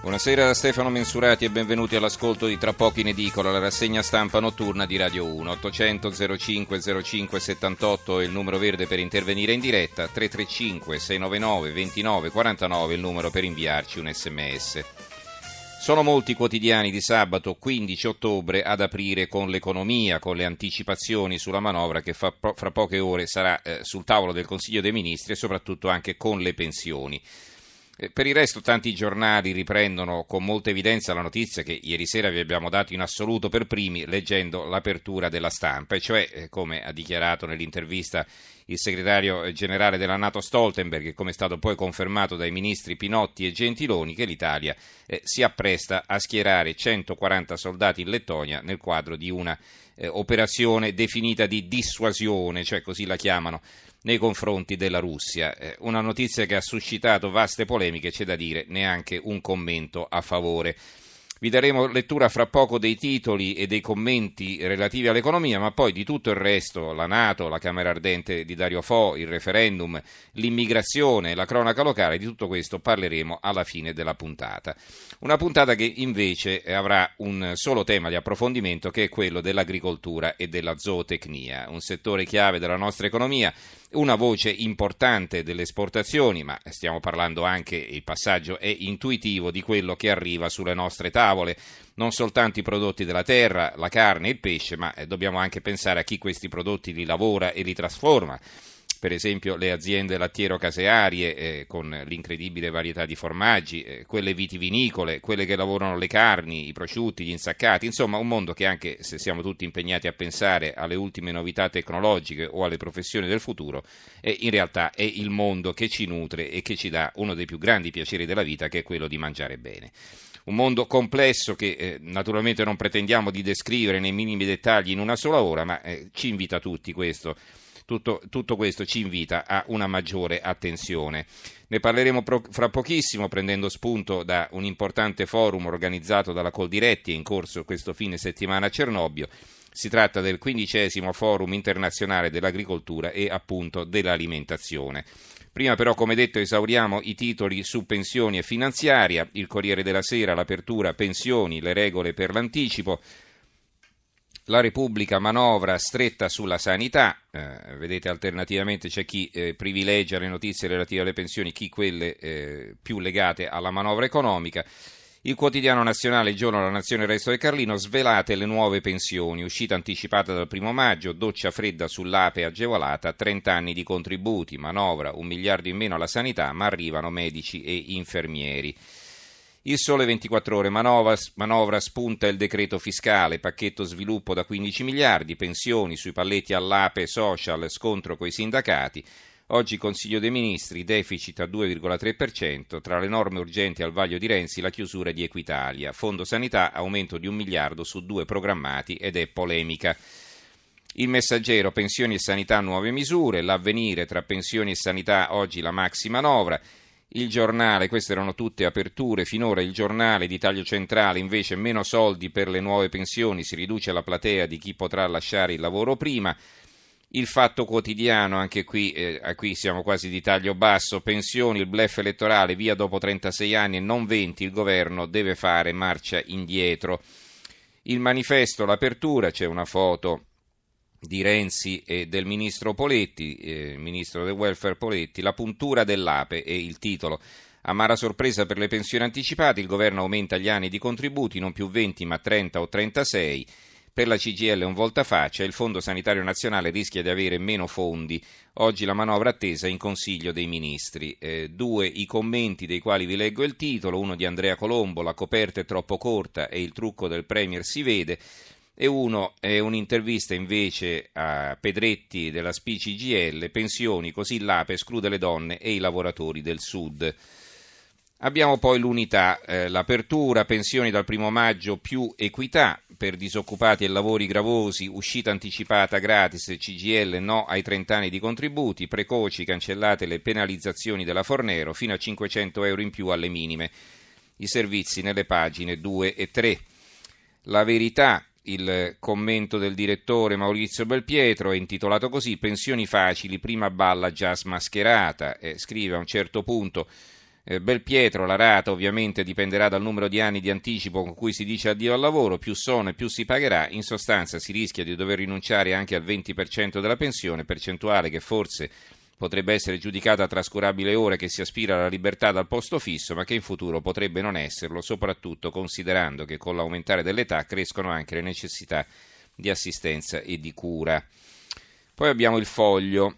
Buonasera da Stefano Mensurati e benvenuti all'ascolto di Tra pochi in edicola, la rassegna stampa notturna di Radio 1. 800 05 05 78 è il numero verde per intervenire in diretta, 335 699 29 49 è il numero per inviarci un sms. Sono molti quotidiani di sabato 15 ottobre ad aprire con l'economia, con le anticipazioni sulla manovra che fra poche ore sarà eh, sul tavolo del Consiglio dei Ministri e soprattutto anche con le pensioni. Eh, per il resto tanti giornali riprendono con molta evidenza la notizia che ieri sera vi abbiamo dato in assoluto per primi leggendo l'apertura della stampa, e cioè, eh, come ha dichiarato nell'intervista il segretario generale della Nato Stoltenberg, e come è stato poi confermato dai ministri Pinotti e Gentiloni, che l'Italia eh, si appresta a schierare 140 soldati in Lettonia nel quadro di una eh, operazione definita di dissuasione, cioè così la chiamano nei confronti della Russia. Eh, una notizia che ha suscitato vaste polemiche, c'è da dire neanche un commento a favore. Vi daremo lettura fra poco dei titoli e dei commenti relativi all'economia, ma poi di tutto il resto, la Nato, la Camera Ardente di Dario Fo, il referendum, l'immigrazione, la cronaca locale, di tutto questo parleremo alla fine della puntata. Una puntata che invece avrà un solo tema di approfondimento che è quello dell'agricoltura e della zootecnia, un settore chiave della nostra economia una voce importante delle esportazioni, ma stiamo parlando anche, il passaggio è intuitivo, di quello che arriva sulle nostre tavole, non soltanto i prodotti della terra, la carne il pesce, ma eh, dobbiamo anche pensare a chi questi prodotti li lavora e li trasforma per esempio le aziende lattiero-casearie eh, con l'incredibile varietà di formaggi, eh, quelle vitivinicole, quelle che lavorano le carni, i prosciutti, gli insaccati, insomma un mondo che anche se siamo tutti impegnati a pensare alle ultime novità tecnologiche o alle professioni del futuro, eh, in realtà è il mondo che ci nutre e che ci dà uno dei più grandi piaceri della vita che è quello di mangiare bene. Un mondo complesso che eh, naturalmente non pretendiamo di descrivere nei minimi dettagli in una sola ora, ma eh, ci invita tutti questo tutto, tutto, questo ci invita a una maggiore attenzione. Ne parleremo pro, fra pochissimo prendendo spunto da un importante forum organizzato dalla Coldiretti in corso questo fine settimana a Cernobbio. Si tratta del quindicesimo forum internazionale dell'agricoltura e appunto dell'alimentazione. Prima però, come detto, esauriamo i titoli su pensioni e finanziaria, il Corriere della Sera, l'apertura, pensioni, le regole per l'anticipo, la Repubblica manovra stretta sulla sanità, eh, vedete alternativamente c'è chi eh, privilegia le notizie relative alle pensioni, chi quelle eh, più legate alla manovra economica. Il quotidiano nazionale, il giorno La Nazione il Resto del Carlino, svelate le nuove pensioni, uscita anticipata dal primo maggio, doccia fredda sull'ape agevolata, 30 anni di contributi, manovra, un miliardo in meno alla sanità, ma arrivano medici e infermieri. Il sole 24 ore, manovra, manovra, spunta il decreto fiscale, pacchetto sviluppo da 15 miliardi, pensioni sui palletti all'ape, social, scontro coi sindacati. Oggi Consiglio dei Ministri, deficit a 2,3%, tra le norme urgenti al vaglio di Renzi la chiusura di Equitalia, fondo sanità aumento di un miliardo su due programmati ed è polemica. Il messaggero, pensioni e sanità, nuove misure, l'avvenire tra pensioni e sanità, oggi la maxi manovra. Il giornale, queste erano tutte aperture, finora il giornale di taglio centrale invece meno soldi per le nuove pensioni, si riduce la platea di chi potrà lasciare il lavoro prima. Il fatto quotidiano, anche qui, eh, qui siamo quasi di taglio basso, pensioni, il blef elettorale, via dopo 36 anni e non 20, il governo deve fare marcia indietro. Il manifesto, l'apertura, c'è una foto di Renzi e del ministro Poletti, eh, ministro del welfare Poletti, la puntura dell'ape è il titolo. Amara sorpresa per le pensioni anticipate, il governo aumenta gli anni di contributi, non più 20 ma 30 o 36. Per la CGL un voltafaccia, il Fondo Sanitario Nazionale rischia di avere meno fondi. Oggi la manovra attesa in Consiglio dei Ministri. Eh, due i commenti dei quali vi leggo il titolo, uno di Andrea Colombo, la coperta è troppo corta e il trucco del Premier si vede e uno è un'intervista invece a Pedretti della SPCGL, pensioni, così l'APE esclude le donne e i lavoratori del Sud. Abbiamo poi l'unità, eh, l'apertura, pensioni dal primo maggio più equità per disoccupati e lavori gravosi, uscita anticipata gratis, CGL no ai 30 anni di contributi, precoci, cancellate le penalizzazioni della Fornero, fino a 500 euro in più alle minime. I servizi nelle pagine 2 e 3. La verità, il commento del direttore Maurizio Belpietro è intitolato così Pensioni facili, prima balla già smascherata. Eh, scrive a un certo punto eh, Belpietro, la rata ovviamente dipenderà dal numero di anni di anticipo con cui si dice addio al lavoro, più sono e più si pagherà, in sostanza si rischia di dover rinunciare anche al 20% della pensione, percentuale che forse potrebbe essere giudicata trascurabile ora che si aspira alla libertà dal posto fisso, ma che in futuro potrebbe non esserlo, soprattutto considerando che con l'aumentare dell'età crescono anche le necessità di assistenza e di cura. Poi abbiamo il foglio.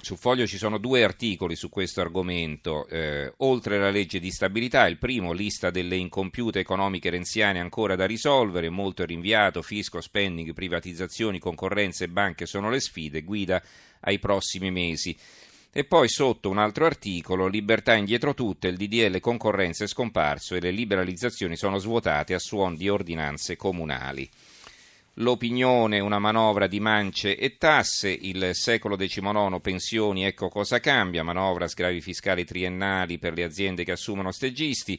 Sul foglio ci sono due articoli su questo argomento, eh, oltre la legge di stabilità, il primo, lista delle incompiute economiche renziane ancora da risolvere, molto rinviato, fisco, spending, privatizzazioni, concorrenze e banche sono le sfide, guida ai prossimi mesi. E poi sotto un altro articolo, libertà indietro tutte, il DDL concorrenza è scomparso e le liberalizzazioni sono svuotate a suon di ordinanze comunali l'opinione, una manovra di mance e tasse, il secolo XIX pensioni, ecco cosa cambia, manovra sgravi fiscali triennali per le aziende che assumono stegisti,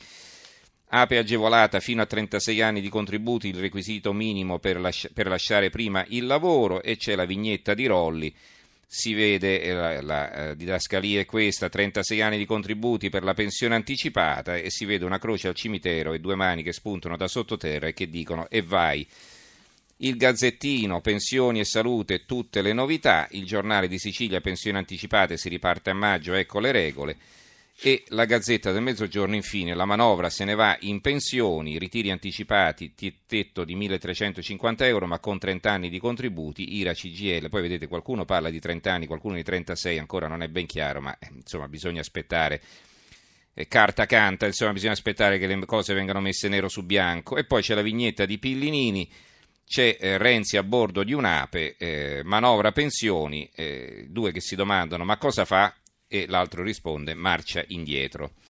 ape agevolata fino a 36 anni di contributi, il requisito minimo per, lasci- per lasciare prima il lavoro e c'è la vignetta di Rolli. Si vede, eh, la, la eh, didascalia è questa, 36 anni di contributi per la pensione anticipata e si vede una croce al cimitero e due mani che spuntano da sottoterra e che dicono e vai il Gazzettino, pensioni e salute, tutte le novità, il giornale di Sicilia, pensioni anticipate, si riparte a maggio, ecco le regole. E la Gazzetta del Mezzogiorno, infine, la manovra se ne va in pensioni, ritiri anticipati, tetto di 1350 euro, ma con 30 anni di contributi, IRA, CGL. Poi vedete, qualcuno parla di 30 anni, qualcuno di 36, ancora non è ben chiaro, ma eh, insomma bisogna aspettare. Eh, carta canta, insomma bisogna aspettare che le cose vengano messe nero su bianco. E poi c'è la vignetta di Pillinini c'è eh, Renzi a bordo di un'ape, eh, manovra pensioni, eh, due che si domandano ma cosa fa? E l'altro risponde marcia indietro.